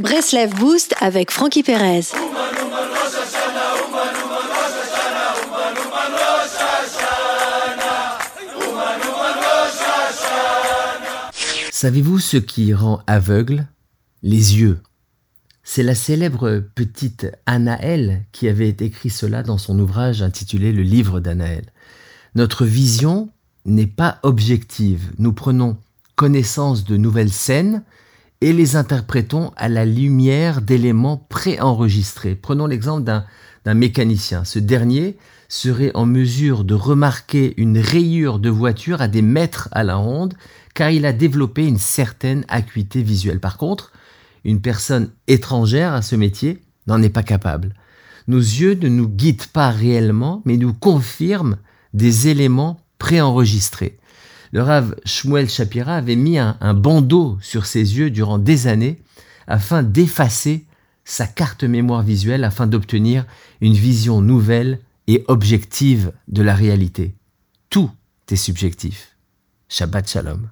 Breslev Boost avec Frankie Perez. Savez-vous ce qui rend aveugle Les yeux? C'est la célèbre petite Anaël qui avait écrit cela dans son ouvrage intitulé Le livre d'Anaël. Notre vision n'est pas objective. Nous prenons connaissance de nouvelles scènes et les interprétons à la lumière d'éléments préenregistrés. Prenons l'exemple d'un mécanicien. Ce dernier serait en mesure de remarquer une rayure de voiture à des mètres à la ronde car il a développé une certaine acuité visuelle. Par contre, une personne étrangère à ce métier n'en est pas capable. Nos yeux ne nous guident pas réellement, mais nous confirment des éléments préenregistrés. Le Rav Shmuel Shapira avait mis un, un bandeau sur ses yeux durant des années afin d'effacer sa carte mémoire visuelle afin d'obtenir une vision nouvelle et objective de la réalité. Tout est subjectif. Shabbat Shalom.